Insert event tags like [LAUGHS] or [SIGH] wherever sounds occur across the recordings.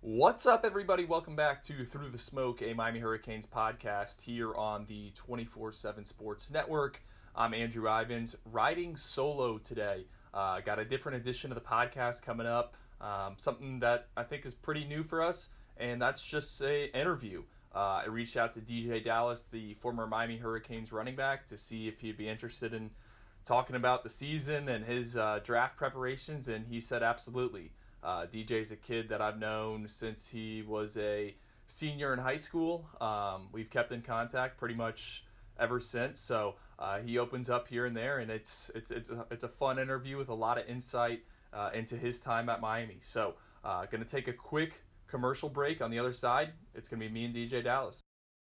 What's up, everybody? Welcome back to Through the Smoke, a Miami Hurricanes podcast here on the 24 7 Sports Network. I'm Andrew Ivins, riding solo today. Uh, got a different edition of the podcast coming up, um, something that I think is pretty new for us, and that's just a interview. Uh, I reached out to DJ Dallas, the former Miami Hurricanes running back, to see if he'd be interested in talking about the season and his uh, draft preparations, and he said absolutely. Uh, DJ's a kid that I've known since he was a senior in high school. Um, we've kept in contact pretty much ever since. So uh, he opens up here and there, and it's it's it's a, it's a fun interview with a lot of insight uh, into his time at Miami. So uh, going to take a quick commercial break. On the other side, it's going to be me and DJ Dallas.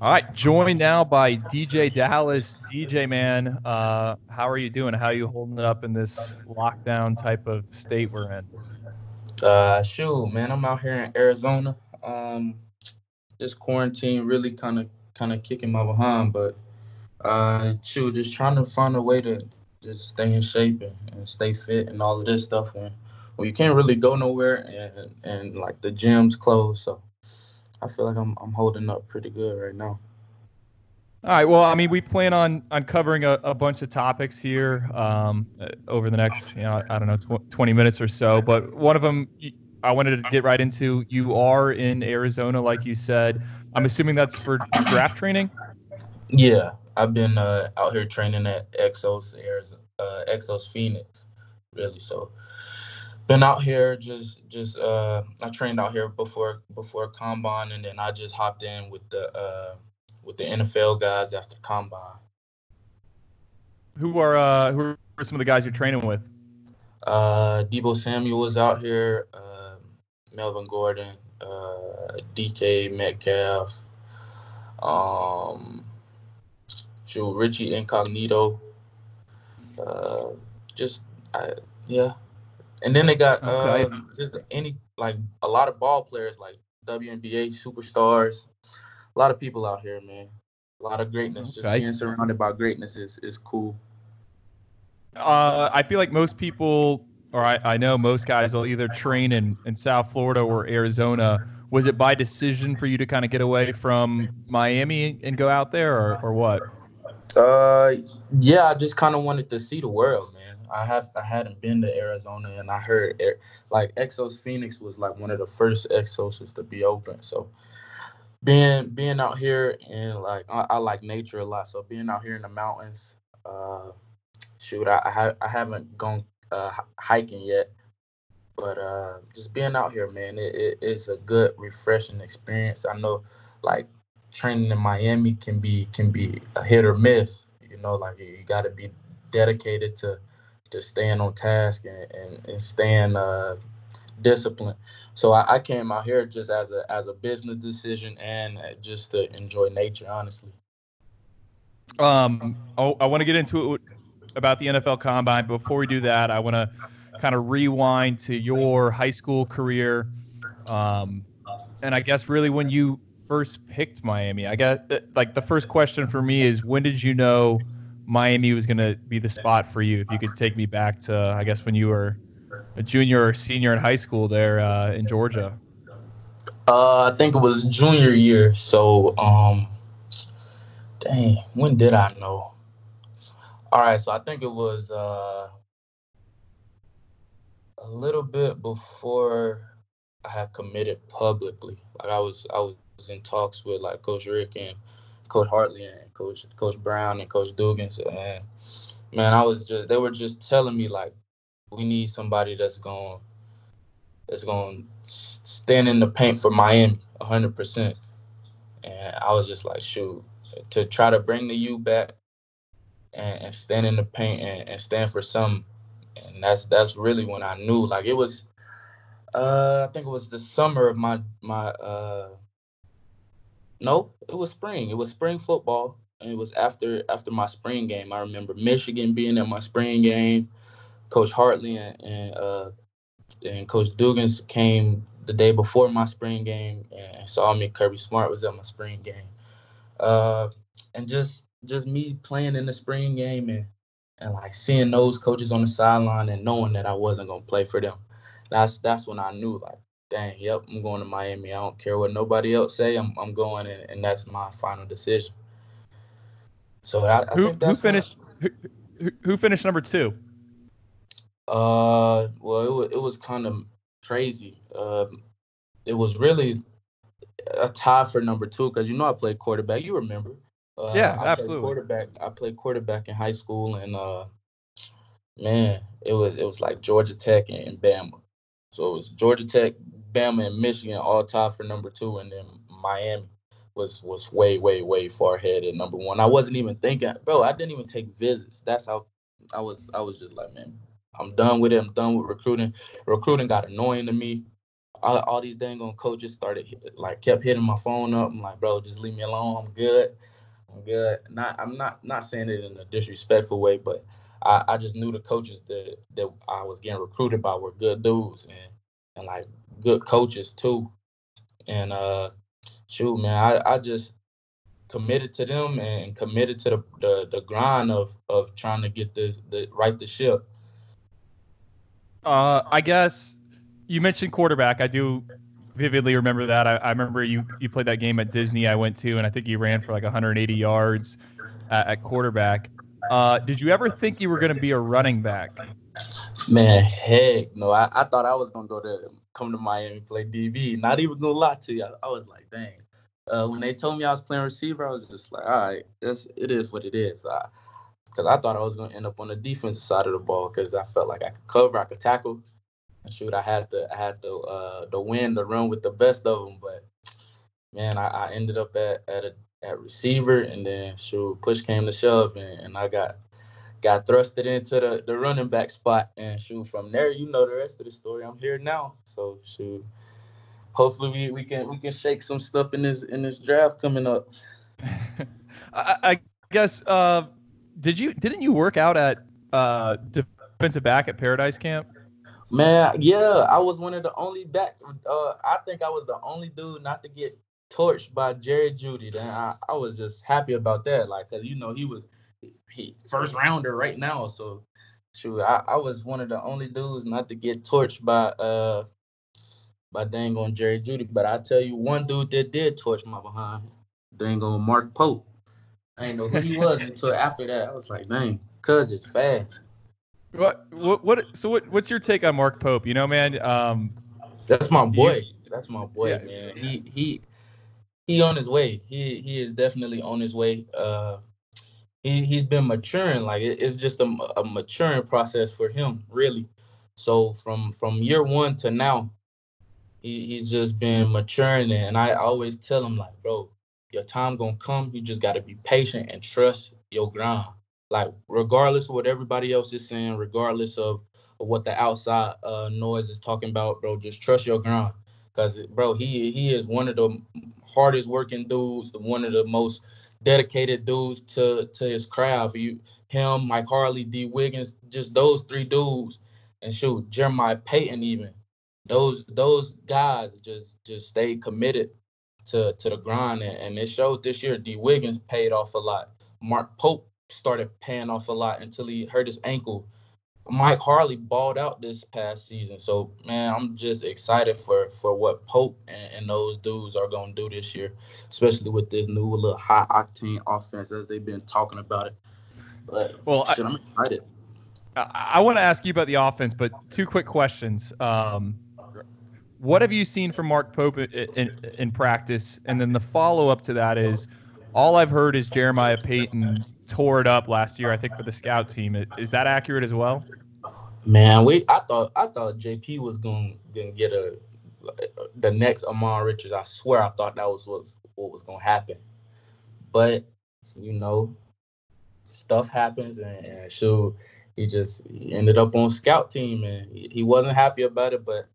All right, joined now by DJ Dallas. DJ man, uh, how are you doing? How are you holding it up in this lockdown type of state we're in? Uh, shoot, man, I'm out here in Arizona. Um, this quarantine really kind of kind of kicking my behind, but uh, shoot, just trying to find a way to just stay in shape and, and stay fit and all of this stuff. And well, you can't really go nowhere, and and like the gym's closed, so I feel like I'm I'm holding up pretty good right now. All right. Well, I mean, we plan on on covering a, a bunch of topics here um, over the next, you know, I don't know, tw- 20 minutes or so. But one of them I wanted to get right into. You are in Arizona, like you said. I'm assuming that's for draft training. Yeah, I've been uh, out here training at Exos Arizona, uh, Exos Phoenix, really. So been out here just just uh I trained out here before before combine and then I just hopped in with the uh with the NFL guys after combine. Who are uh who are some of the guys you're training with? Uh Deebo Samuel was out here, uh, Melvin Gordon, uh DK Metcalf, um Joe Richie Incognito. Uh just I yeah, and then they got okay. uh, any like a lot of ball players like WNBA superstars. A lot of people out here, man. A lot of greatness. Okay. Just being surrounded by greatness is is cool. Uh, I feel like most people, or I, I know most guys, will either train in, in South Florida or Arizona. Was it by decision for you to kind of get away from Miami and go out there, or, or what? Uh, yeah, I just kind of wanted to see the world, man. I have I hadn't been to Arizona, and I heard like Exos Phoenix was like one of the first Exos to be open. So being being out here and like I, I, like nature a lot, so being out here in the mountains, uh, shoot, I I, ha- I haven't gone uh, hiking yet, but uh, just being out here, man, it, it, it's a good refreshing experience. I know like training in Miami can be can be a hit or miss. You know, like you, you got to be dedicated to just staying on task and, and, and staying uh, disciplined. So I, I, came out here just as a as a business decision and just to enjoy nature, honestly. Um, oh, I want to get into it about the NFL Combine. Before we do that, I want to kind of rewind to your high school career, um, and I guess really when you first picked Miami. I guess like the first question for me is when did you know Miami was going to be the spot for you. If you could take me back to, I guess, when you were a junior or senior in high school there uh, in Georgia. Uh, I think it was junior year. So, um, dang, when did I know? All right, so I think it was uh, a little bit before. I had committed publicly. Like I was I was in talks with like Coach Richt and Coach Hartley and Coach Coach Brown and Coach Dugans and man, I was just they were just telling me like we need somebody that's going that's going to stand in the paint for Miami 100%. And I was just like, shoot, to try to bring the U back and, and stand in the paint and, and stand for some. And that's that's really when I knew. Like it was, uh, I think it was the summer of my my. uh No, it was spring. It was spring football, and it was after after my spring game. I remember Michigan being at my spring game. Coach Hartley and, and uh, and Coach Dugans came the day before my spring game and saw me. Kirby Smart was at my spring game, uh, and just just me playing in the spring game and and like seeing those coaches on the sideline and knowing that I wasn't gonna play for them. That's that's when I knew like, dang, yep, I'm going to Miami. I don't care what nobody else say. I'm I'm going, and, and that's my final decision. So I, I who, think that's who finished who, who finished number two? Uh, well, it was it was kind of crazy. Um, it was really a tie for number two because you know I played quarterback. You remember? Uh, yeah, I absolutely. quarterback. I played quarterback in high school, and uh, man, it was it was like Georgia Tech and, Bama. So it was Georgia Tech, Bama, and Michigan all tied for number two, and then Miami was was way way way far ahead at number one. I wasn't even thinking, bro. I didn't even take visits. That's how I was. I was just like, man, I'm done with it. I'm done with recruiting. Recruiting got annoying to me. All, all these dang on coaches started like kept hitting my phone up. I'm like, bro, just leave me alone. I'm good. I'm good. Not I'm not not saying it in a disrespectful way, but I, I just knew the coaches that that I was getting recruited by were good dudes and and like good coaches too. And uh shoot man, I, I just committed to them and committed to the, the, the grind of of trying to get the, the right the ship. Uh, I guess you mentioned quarterback. I do vividly remember that. I, I, remember you you played that game at Disney I went to, and I think you ran for like 180 yards at, at quarterback. Uh, did you ever think you were going to be a running back? Man, heck no. I, I thought I was gonna go to come to Miami play DB. Not even gonna lie to you. I, I was like, dang. Uh, when they told me I was playing receiver, I was just like, all right, it is what it is. Because I thought I was gonna end up on the defensive side of the ball because I felt like I could cover, I could tackle, and shoot, I had to, I had to, uh, the win to run with the best of them. But man, I, I ended up at at a at receiver, and then shoot, push came to shove, and, and I got got thrusted into the, the running back spot, and shoot, from there, you know the rest of the story. I'm here now, so shoot. Hopefully we, we can we can shake some stuff in this in this draft coming up. [LAUGHS] I, I guess uh, did you didn't you work out at uh, defensive back at Paradise Camp? Man, yeah, I was one of the only back. Uh, I think I was the only dude not to get torched by Jerry Jeudy. And I, I was just happy about that, like, cause you know he was he first rounder right now. So, shoot, I, I was one of the only dudes not to get torched by uh by dang on Jerry Jeudy. But I tell you, one dude that did torch my behind, dang on Mark Pope. I didn't know who he was until after that. I was like, dang, cuz it's fast. What, what what so what what's your take on Mark Pope? You know, man, um That's my boy. You, That's my boy, yeah. man. He he he on his way. He he is definitely on his way. Uh he he's been maturing. Like it, it's just a, a maturing process for him, really. So from from year one to now, he, he's just been maturing and I always tell him like, bro, your time gonna come. You just gotta be patient and trust your grind. Like regardless of what everybody else is saying, regardless of, of what the outside uh, noise is talking about, bro, just trust your grind. Cause bro, he he is one of the hardest working dudes, one of the most dedicated dudes to to his craft. You him, Mike Harley, D. Wiggins, just those three dudes, and shoot, Jeremiah Payton even. Those those guys just just stay committed to to the grind, and, and it showed this year. D. Wiggins paid off a lot. Mark Pope started paying off a lot until he hurt his ankle. Mike Harley balled out this past season, so man, I'm just excited for for what Pope and, and those dudes are gonna do this year, especially with this new little high octane offense as they've been talking about it. But well, shit, I, am excited. I, I want to ask you about the offense, but two quick questions. Um, what have you seen from Mark Pope in, in, in practice? And then the follow up to that is, all I've heard is Jeremiah Payton tore it up last year. I think for the scout team. Is that accurate as well? Man, we I thought I thought JP was gonna gonna get a the next Ahmmon Richards. I swear I thought that was what what was gonna happen, but you know, stuff happens and, and shoot, he just he ended up on scout team and he, he wasn't happy about it, but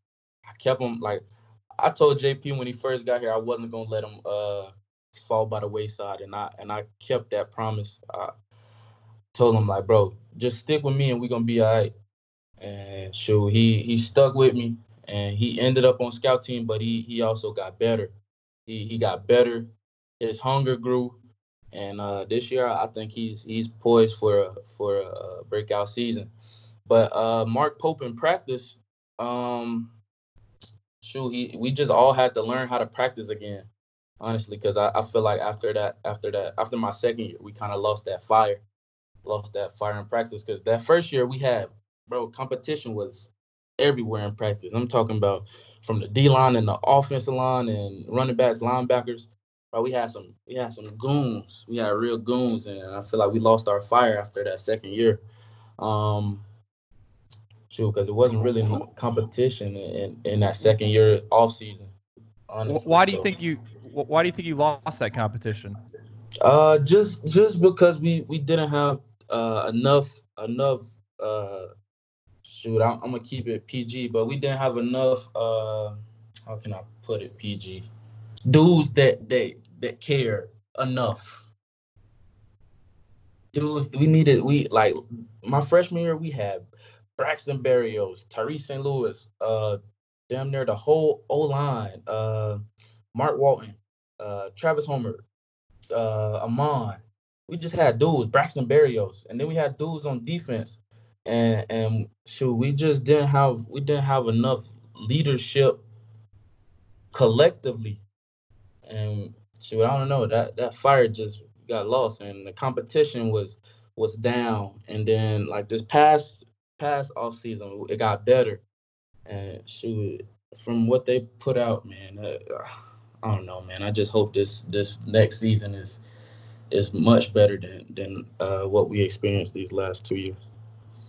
I kept him like I told JP when he first got here I wasn't gonna let him uh fall by the wayside and I and I kept that promise. I told him like, bro, just stick with me and we're gonna be all right. And so he he stuck with me and he ended up on scout team, but he he also got better. He he got better. His hunger grew, and uh, this year I think he's he's poised for a, for a breakout season. But uh, Mark Pope in practice, um, shoot, he we just all had to learn how to practice again, honestly, because I, I feel like after that after that after my second year we kind of lost that fire, lost that fire in practice because that first year we had bro competition was everywhere in practice. I'm talking about from the D line and the offensive line and running backs, linebackers. But we had some we had some goons. We had real goons, and I feel like we lost our fire after that second year. Um, shoot, because it wasn't really competition in, in that second year off season. Honestly. Why do you so, think you Why do you think you lost that competition? Uh, just just because we we didn't have uh enough enough uh shoot, I'm, I'm, gonna keep it PG, but we didn't have enough. Uh, how can I put it PG? Dudes that that that care enough. Dudes, we needed we like my freshman year we had Braxton Berrios, Tyrese St. Louis, uh, damn near the whole O line, uh, Mark Walton, uh, Travis Homer, uh, Ahmmon. We just had dudes, Braxton Berrios, and then we had dudes on defense. And and shoot, we just didn't have we didn't have enough leadership collectively, and shoot, I don't know that that fire just got lost, and the competition was was down, and then like this past past off season, it got better, and shoot, from what they put out, man, uh, I don't know, man. I just hope this this next season is is much better than than uh, what we experienced these last two years.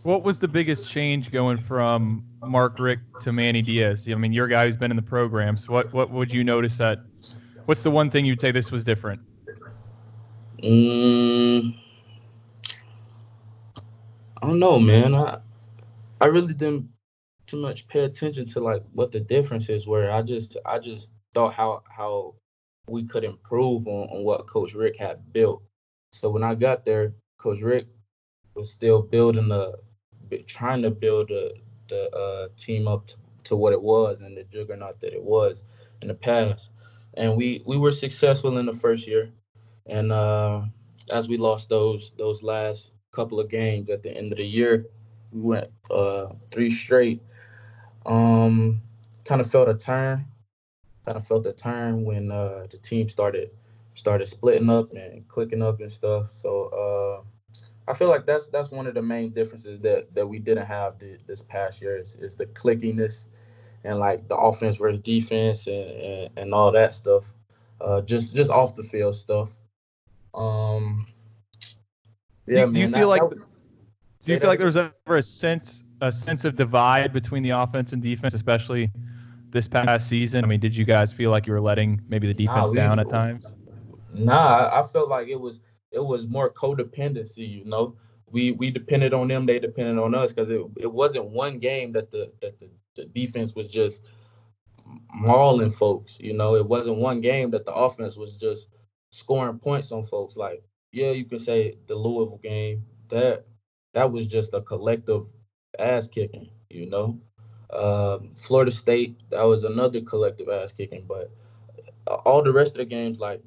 What was the biggest change going from Mark Richt to Manny Diaz? I mean, you're guy who's been in the program, so what what would you notice that? What's the one thing you'd say this was different? Mm, I don't know, man. I I really didn't too much pay attention to like what the differences were. I just I just thought how how we could improve on, on what Coach Richt had built. So when I got there, Coach Richt was still building the trying to build the the uh, team up to, to what it was and the juggernaut that it was in the past. And we we were successful in the first year, and uh, as we lost those those last couple of games at the end of the year, we went uh, three straight. Um, kind of felt a turn. Kind of felt a turn when uh, the team started started splitting up and clicking up and stuff. So uh, I feel like that's that's one of the main differences that that we didn't have the, this past year is, is the clickiness and like the offense versus defense and, and, and all that stuff. Uh, just just off the field stuff. Um, yeah, do, do man, you feel that, like that, do you feel like there was ever a sense a sense of divide between the offense and defense, especially this past season? I mean, did you guys feel like you were letting maybe the defense nah, down at times? Nah, I felt like it was it was more codependency, you know. We we depended on them, they depended on us because it, it wasn't one game that the that the, the defense was just mauling folks, you know. It wasn't one game that the offense was just scoring points on folks. Like, yeah, you can say the Louisville game, that that was just a collective ass kicking, you know. Um, Florida State, that was another collective ass kicking, but all the rest of the games, like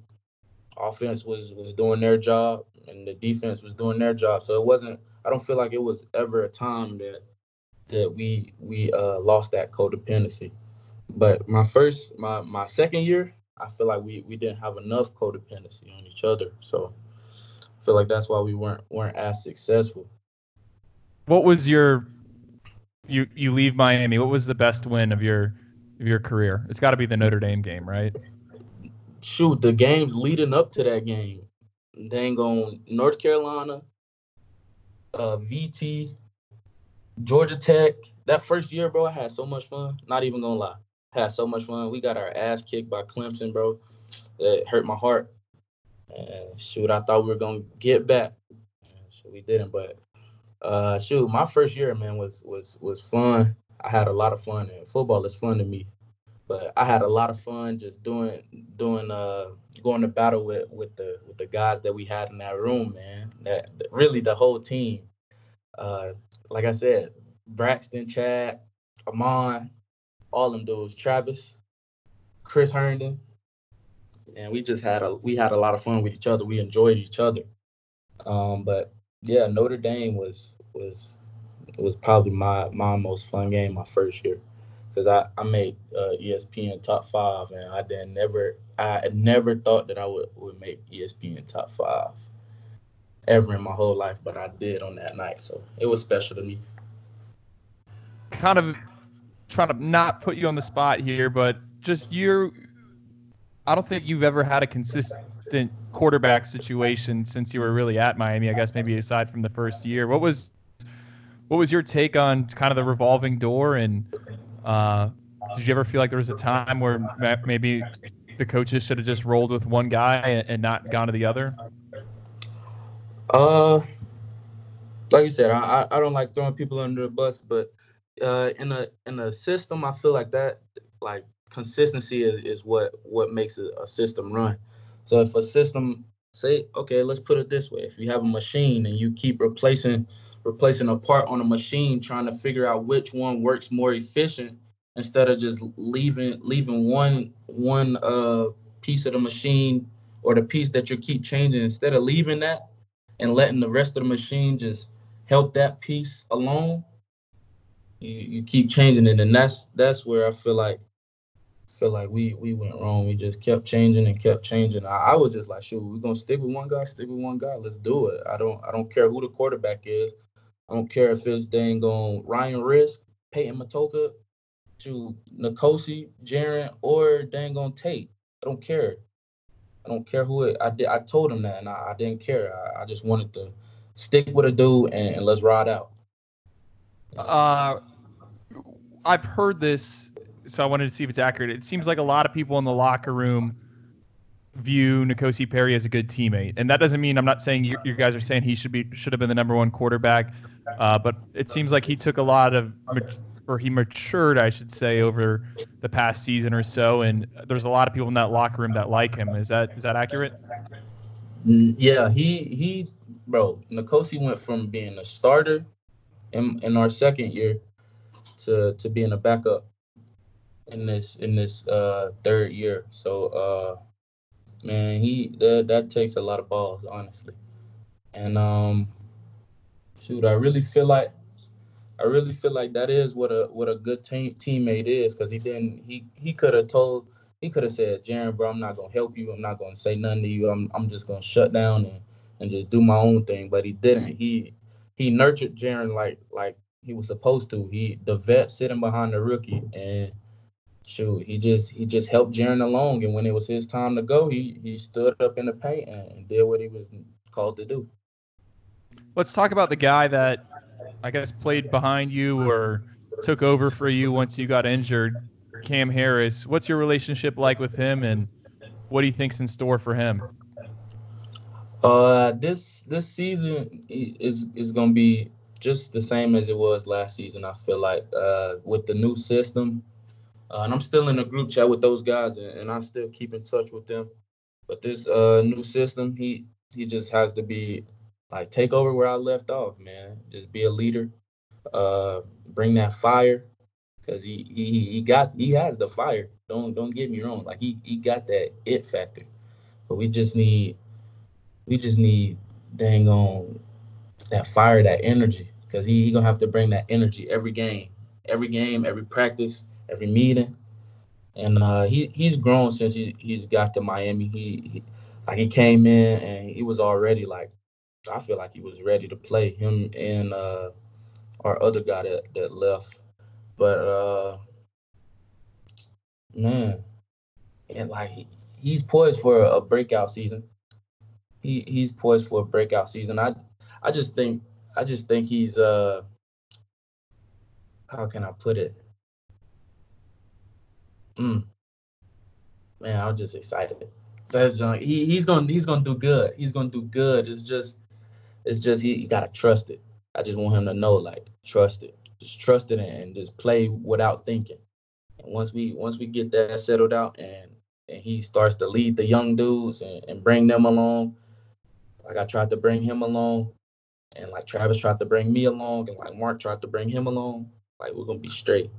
offense was was doing their job and the defense was doing their job. So it wasn't. I don't feel like it was ever a time that that we we uh, lost that codependency. But my first, my my second year, I feel like we we didn't have enough codependency on each other. So I feel like that's why we weren't weren't as successful. What was your you you leave Miami? What was the best win of your of your career? It's got to be the Notre Dame game, right? Shoot, the games leading up to that game. Dang on North Carolina, uh, VT, Georgia Tech. That first year, bro, I had so much fun. Not even gonna lie, had so much fun. We got our ass kicked by Clemson, bro. That hurt my heart. And shoot, I thought we were gonna get back. So we didn't, but uh, shoot, my first year, man, was was was fun. I had a lot of fun, and football is fun to me. But I had a lot of fun just doing doing uh going to battle with with the with the guys that we had in that room, man. That really the whole team. Uh, like I said, Braxton, Chad, Ahmmon, all them dudes, Travis, Chris Herndon, and we just had a we had a lot of fun with each other. We enjoyed each other. Um, but yeah, Notre Dame was was was probably my my most fun game my first year because I I made uh, ESPN top five and I didn't never I never thought that I would would make ESPN top five ever in my whole life, but I did on that night, so it was special to me. Kind of trying to not put you on the spot here, but just you I don't think you've ever had a consistent quarterback situation since you were really at Miami. I guess maybe aside from the first year. What was what was your take on kind of the revolving door and uh, did you ever feel like there was a time where maybe the coaches should have just rolled with one guy and not gone to the other? Uh, like you said, I I don't like throwing people under the bus, but uh, in a in a system, I feel like that like consistency is, is what what makes a, a system run. So if a system say, okay, let's put it this way: if you have a machine and you keep replacing replacing a part on a machine, trying to figure out which one works more efficient, instead of just leaving leaving one one uh piece of the machine or the piece that you keep changing, instead of leaving that and letting the rest of the machine just help that piece alone, you, you keep changing it, and that's that's where I feel like feel like we we went wrong. We just kept changing and kept changing. I, I was just like, shoot, we're gonna stick with one guy, stick with one guy. Let's do it. I don't I don't care who the quarterback is. I don't care if it's dang on Ryan Risk, Peyton Matocha, to N'Kosi, Jarren, or dang on Tate. I don't care. I don't care who it. I did. I told him that, and I, I didn't care. I, I, just wanted to stick with a dude and, and let's ride out. Uh, I've heard this so I wanted to see if it's accurate. It seems like a lot of people in the locker room view N'Kosi Perry as a good teammate, and that doesn't mean I'm not saying you, you guys are saying he should be should have been the number one quarterback, uh, but it seems like he took a lot of or he matured, I should say, over the past season or so, and there's a lot of people in that locker room that like him. Is that is that accurate? Mm, yeah, he he, bro, N'Kosi went from being a starter in in our second year to to being a backup in this in this uh, third year. So uh, man, he that that takes a lot of balls, honestly. And um, shoot, I really feel like I really feel like that is what a what a good team teammate is, because he didn't he he could have told he could have said, Jarren, bro, I'm not gonna help you. I'm not gonna say nothing to you. I'm I'm just gonna shut down and and just do my own thing. But he didn't. He he nurtured Jarren like like he was supposed to. He the vet sitting behind the rookie and shoot, he just he just helped Jarren along, and when it was his time to go, he he stood up in the paint and did what he was called to do. Let's talk about the guy that I guess played behind you or took over for you once you got injured, Cam Harris. What's your relationship like with him, and what do you think's in store for him? Uh, this this season is is gonna be just the same as it was last season. I feel like uh, with the new system, uh, and I'm still in a group chat with those guys, and, and I still keep in touch with them. But this uh, new system, he he just has to be like take over where I left off, man. Just be a leader, uh, bring that fire, cause he he he got he has the fire. Don't don't get me wrong, like he he got that it factor. But we just need we just need dang on that fire, that energy, cause he he gonna have to bring that energy every game, every game, every practice every meeting. And uh, he he's grown since he he's got to Miami. He, he like he came in and he was already like I feel like he was ready to play him and uh, our other guy that, that left. But uh, man, and like he's poised for a breakout season. He he's poised for a breakout season. I I just think I just think he's uh how can I put it? Mm. Man, I'm just excited. That's John. He, he's gonna he's gonna do good. He's gonna do good. It's just it's just he, he gotta trust it. I just want him to know like trust it. Just trust it and just play without thinking. And once we once we get that settled out and and he starts to lead the young dudes and, and bring them along, like I tried to bring him along, and like Travis tried to bring me along, and like Mark tried to bring him along, like we're gonna be straight.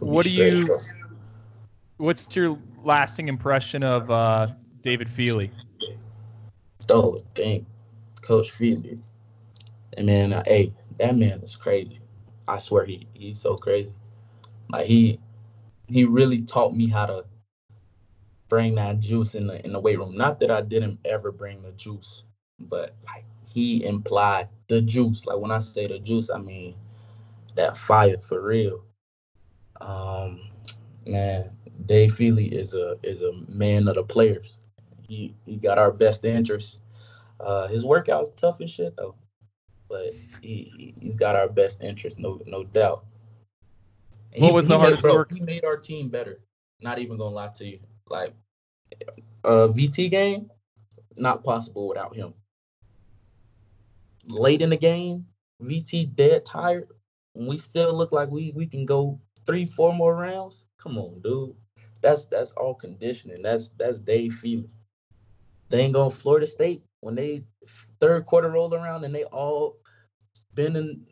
What do you? What's your lasting impression of uh, David Feeley? Oh, dang, Coach Feeley. And man, uh, hey, that man is crazy. I swear he he's so crazy. Like he he really taught me how to bring that juice in the in the weight room. Not that I didn't ever bring the juice, but like he implied the juice. Like when I say the juice, I mean that fire for real. Um, man, Dave Feeley is a is a man of the players. He he got our best interest. Uh, his workout's tough as shit though, but he he's got our best interest, no no doubt. what he, was the hardest made, work? He made our team better. Not even gonna lie to you. Like a VT game, not possible without him. Late in the game, VT dead tired. we still look like we we can go three, four more rounds. Come on, dude. That's that's all conditioning. That's that's Dave Feeley. They ain't going Florida State when they third quarter roll around and they all bending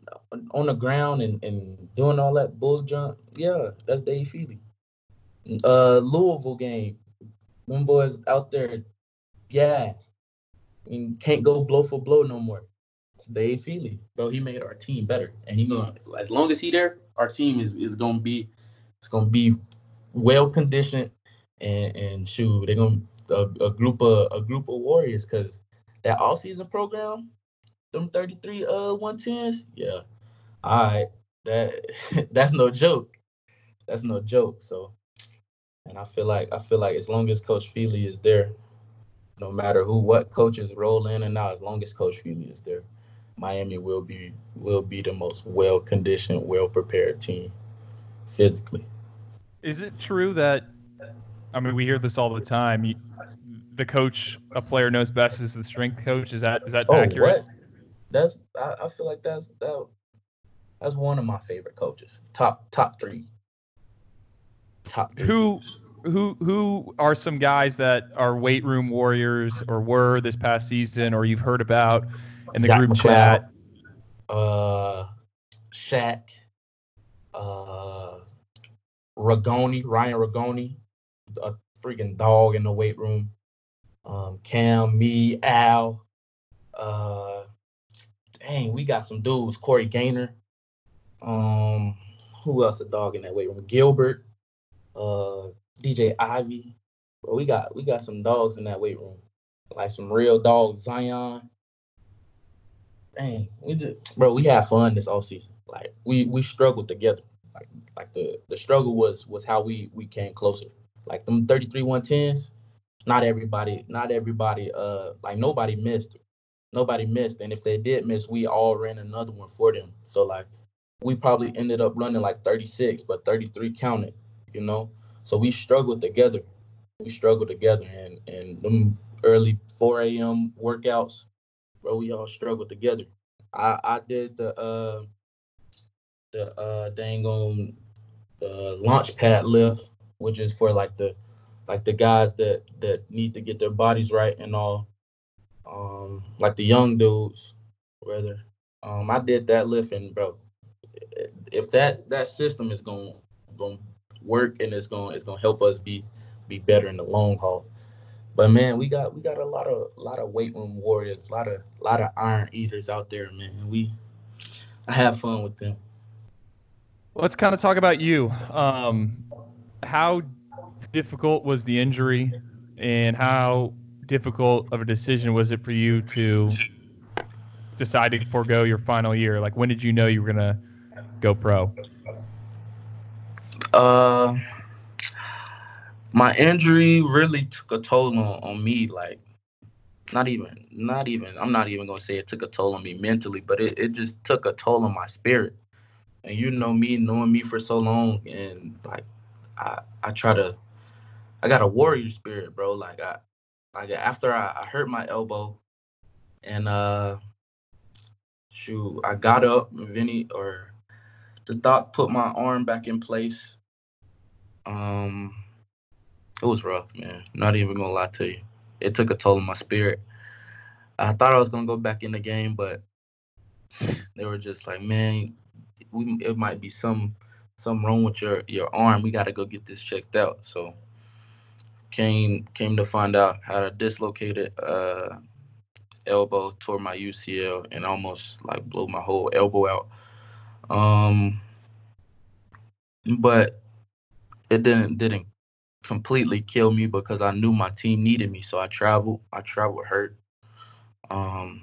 on the ground and, and doing all that bull jump. Yeah, that's Dave Feeley. Uh, Louisville game, them boys out there, gas. Mean, can't go blow for blow no more. It's Dave Feeley, bro. He made our team better, and he gonna as long as he there, our team is is gonna be it's gonna be well conditioned and and shoot, they're gonna a, a group of a group of warriors because that all season program, them 33 uh 110s, yeah. All right, that [LAUGHS] that's no joke. That's no joke. So and I feel like I feel like as long as Coach Feeley is there, no matter who what coaches roll in and out, as long as Coach Feeley is there, Miami will be will be the most well conditioned, well prepared team physically. Is it true that I mean we hear this all the time? You, the coach a player knows best is the strength coach. Is that is that oh, accurate? What? That's I, I feel like that's that that's one of my favorite coaches. Top top three top three. Who who who are some guys that are weight room warriors or were this past season or you've heard about in the Zach group chat? Uh, Shaq, uh, Ragoni, Ryan Ragoni, a freaking dog in the weight room. Um, Cam, me, Al. Uh, dang, we got some dudes. Corey Gaynor. Um, who else a dog in that weight room? Gilbert uh, DJ Ivey. Bro, we got we got some dogs in that weight room, like some real dogs. Zion. Dang, we just bro, we had fun this all season. Like we we struggled together. Like like the the struggle was was how we we came closer. Like them 33 110s. Not everybody, not everybody. Uh, like nobody missed. Nobody missed, and if they did miss, we all ran another one for them. So like, we probably ended up running like 36, but 33 counted you know. So we struggled together. We struggled together, and and them early 4 a.m. workouts, bro, we all struggled together. I I did the uh the uh dang on the launch pad lift, which is for like the like the guys that that need to get their bodies right and all. Um, like the young dudes, rather. Um, I did that lift, and bro, if that that system is gonna gonna work and it's gonna it's going to help us be be better in the long haul. But man, we got we got a lot of a lot of weight room warriors, a lot of a lot of iron eaters out there, man. And we I have fun with them. Let's kind of talk about you. Um, how difficult was the injury, and how difficult of a decision was it for you to decide to forego your final year? Like, when did you know you were gonna go pro? Uh, My injury really took a toll on, on me. Like, not even, not even. I'm not even gonna say it took a toll on me mentally, but it, it just took a toll on my spirit. And you know me, knowing me for so long, and like, I I try to, I got a warrior spirit, bro. Like I, like after I, I hurt my elbow, and uh, shoot, I got up, Vinny or the doc put my arm back in place. Um, it was rough, man. Not even gonna lie to you. It took a toll on my spirit. I thought I was gonna go back in the game, but they were just like, man, we, it might be some something wrong with your your arm. We got to go get this checked out. So came came to find out had a dislocated uh, elbow, tore my UCL, and almost like blew my whole elbow out. Um, but it didn't didn't completely kill me because I knew my team needed me. So I traveled. I traveled hurt. Um,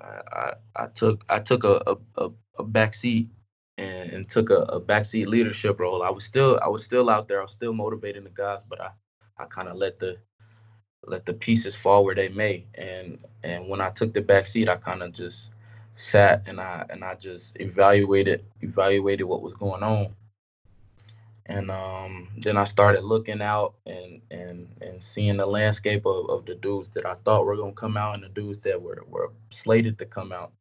I, I, I took I took a a, a back seat and, and took a, a backseat leadership role. I was still I was still out there. I was still motivating the guys, but I I kind of let the let the pieces fall where they may. And and when I took the back seat, I kind of just sat and I and I just evaluated evaluated what was going on. And um, then I started looking out and and and seeing the landscape of, of the dudes that I thought were gonna come out and the dudes that were were slated to come out.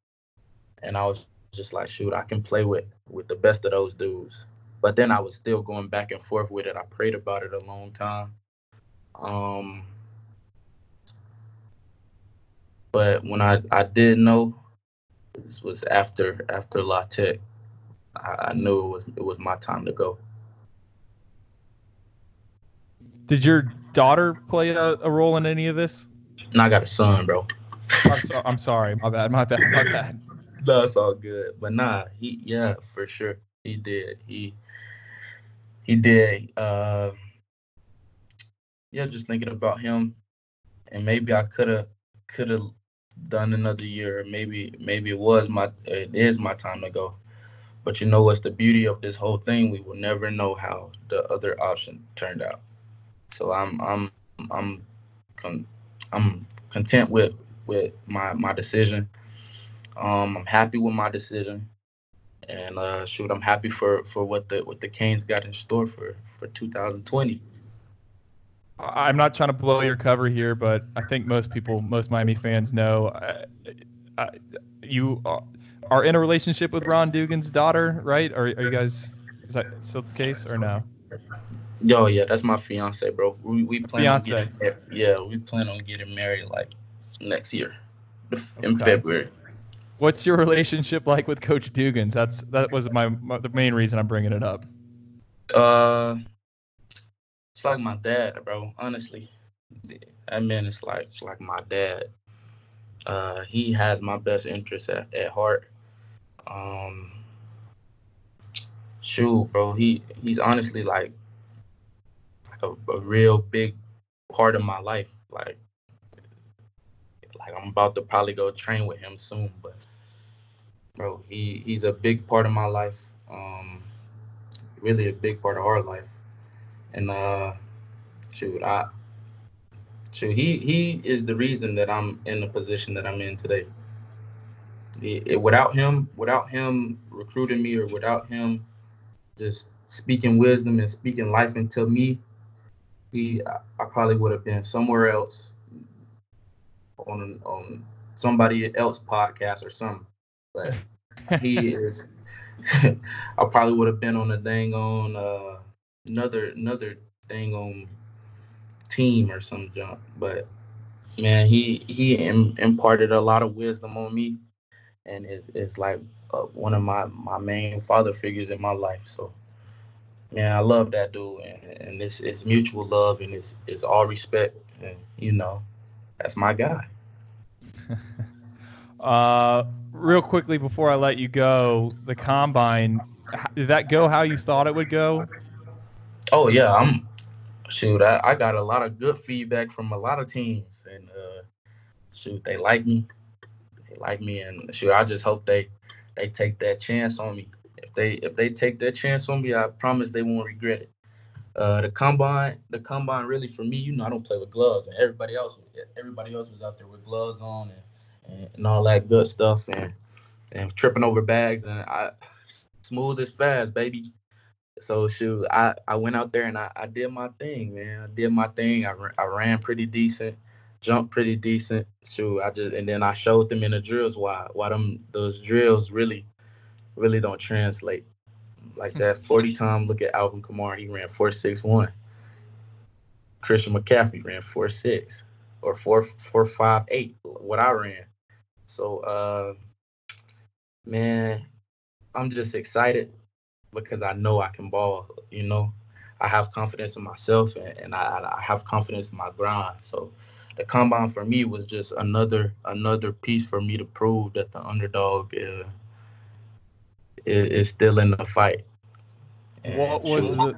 And I was just like, shoot, I can play with with the best of those dudes. But then I was still going back and forth with it. I prayed about it a long time. Um, but when I I did know, this was after after La Tech. I, I knew it was it was my time to go. Did your daughter play a, a role in any of this? No, I got a son, bro. I'm, so, I'm sorry. My bad. My bad. My bad. [LAUGHS] no, it's all good. But nah, he yeah, for sure. He did. He he did. Uh yeah, just thinking about him and maybe I could have could have done another year. Maybe maybe it was my it is my time to go. But you know what's the beauty of this whole thing? We will never know how the other option turned out. So I'm I'm I'm con- I'm content with with my my decision. Um, I'm happy with my decision, and uh, shoot, I'm happy for for what the what the Canes got in store for for 2020. I'm not trying to blow your cover here, but I think most people, most Miami fans know uh, uh, you are in a relationship with Ron Dugan's daughter, right? Are, are you guys? Is that still the case or no? Yo, yeah, that's my fiance, bro. We we plan fiance. on getting yeah, we plan on getting married like next year in okay. February. What's your relationship like with Coach Dugans? That's that was my, my, the main reason I'm bringing it up. Uh, it's like my dad, bro. Honestly, that man is like like my dad. Uh, he has my best interest at, at heart. Um, shoot, bro. He he's honestly like a, a real big part of my life. Like like I'm about to probably go train with him soon, but bro. He he's a big part of my life. Um, really a big part of our life. And uh, shoot, I shoot he he is the reason that I'm in the position that I'm in today. It, it, without him, without him recruiting me, or without him just speaking wisdom and speaking life into me, he I, probably would have been somewhere else on on somebody else podcast or something but he [LAUGHS] is. [LAUGHS] I probably would have been on a dang on uh, another another dang on team or some junk. But man, he he Im- imparted a lot of wisdom on me, and is is like uh, one of my my main father figures in my life. So man, I love that dude, and, and it's it's mutual love and it's it's all respect, and you know, that's my guy. [LAUGHS] uh real quickly before I let you go, the combine did that go how you thought it would go? Oh yeah, I'm shoot. I, I got a lot of good feedback from a lot of teams, and uh, shoot, they like me. They like me, and shoot, I just hope they they take that chance on me. If they if they take that chance on me, I promise they won't regret it. Uh, the combine, the combine really for me, you know, I don't play with gloves, and everybody else, everybody else was out there with gloves on and, and, and all that good stuff, and and tripping over bags, and I smooth as fast, baby. So shoot, I, I went out there and I, I did my thing, man. I did my thing. I, I ran pretty decent, jumped pretty decent. Shoot, I just and then I showed them in the drills why why them those drills really really don't translate like that. Forty time. Look at Alvin Kamara. He ran four six one. Christian McCaffrey ran four six or four four five eight. What I ran. So uh, man, I'm just excited because I know I can ball. You know, I have confidence in myself and, and I, I have confidence in my grind. So the combine for me was just another another piece for me to prove that the underdog uh, is, is still in the fight. And what was the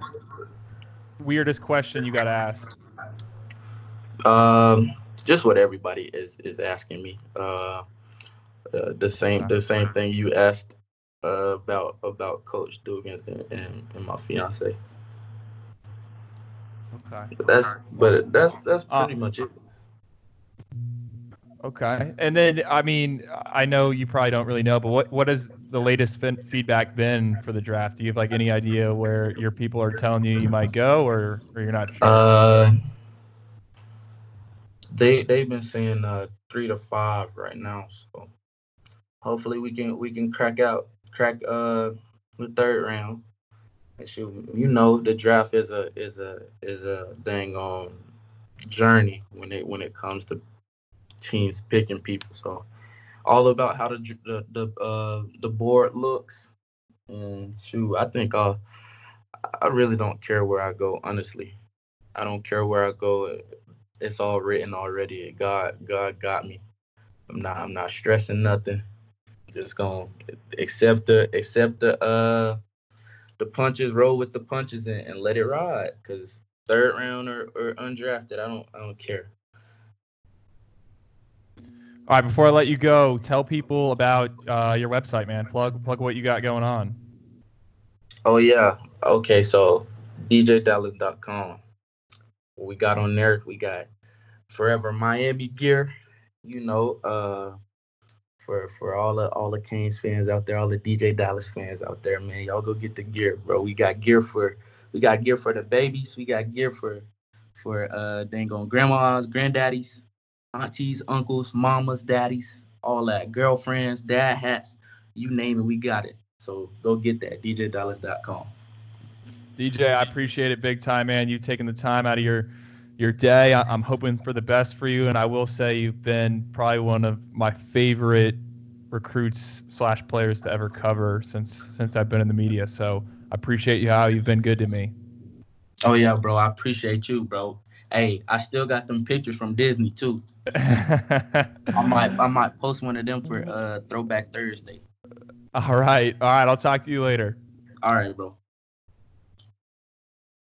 weirdest question you got asked? Um, just what everybody is is asking me. Uh, uh the same the same thing you asked uh, about about Coach Dugans and, and, and my fiance. Okay. But that's but that's that's uh, pretty uh, much it. Okay. And then I mean I know you probably don't really know, but what what has the latest fin- feedback been for the draft? Do you have like any idea where your people are telling you you might go, or or you're not sure? Uh, they they've been saying uh three to five right now, so hopefully we can we can crack out crack uh the third round. You know the draft is a is a is a dang on journey when it when it comes to teams picking people. So all about how the the the, uh, the board looks. And shoot, I think uh, I really don't care where I go. Honestly, I don't care where I go. It's all written already. God God got me. I'm not I'm not stressing nothing just gonna accept the accept the uh the punches, roll with the punches, and, and let it ride. Cause third round or, or undrafted, I don't I don't care. All right, before I let you go, tell people about uh, your website, man. Plug plug what you got going on. Oh yeah. Okay, so djdallas.com. What we got on there, we got Forever Miami gear. You know, uh for for all the all the Canes fans out there, all the DJ Dallas fans out there, man. Y'all go get the gear, bro. We got gear for we got gear for the babies. We got gear for for uh dang on grandmas, granddaddies, aunties, uncles, mamas, daddies, all that. Girlfriends, dad hats, you name it, we got it. So go get that. DJDallas.com. DJ, I appreciate it big time, man. You taking the time out of your your day. I'm hoping for the best for you, and I will say you've been probably one of my favorite recruits slash players to ever cover since since I've been in the media. So I appreciate you how you've been good to me. Oh yeah, bro. I appreciate you, bro. Hey, I still got them pictures from Disney too. [LAUGHS] I might I might post one of them for uh Throwback Thursday. All right, all right. I'll talk to you later. All right, bro.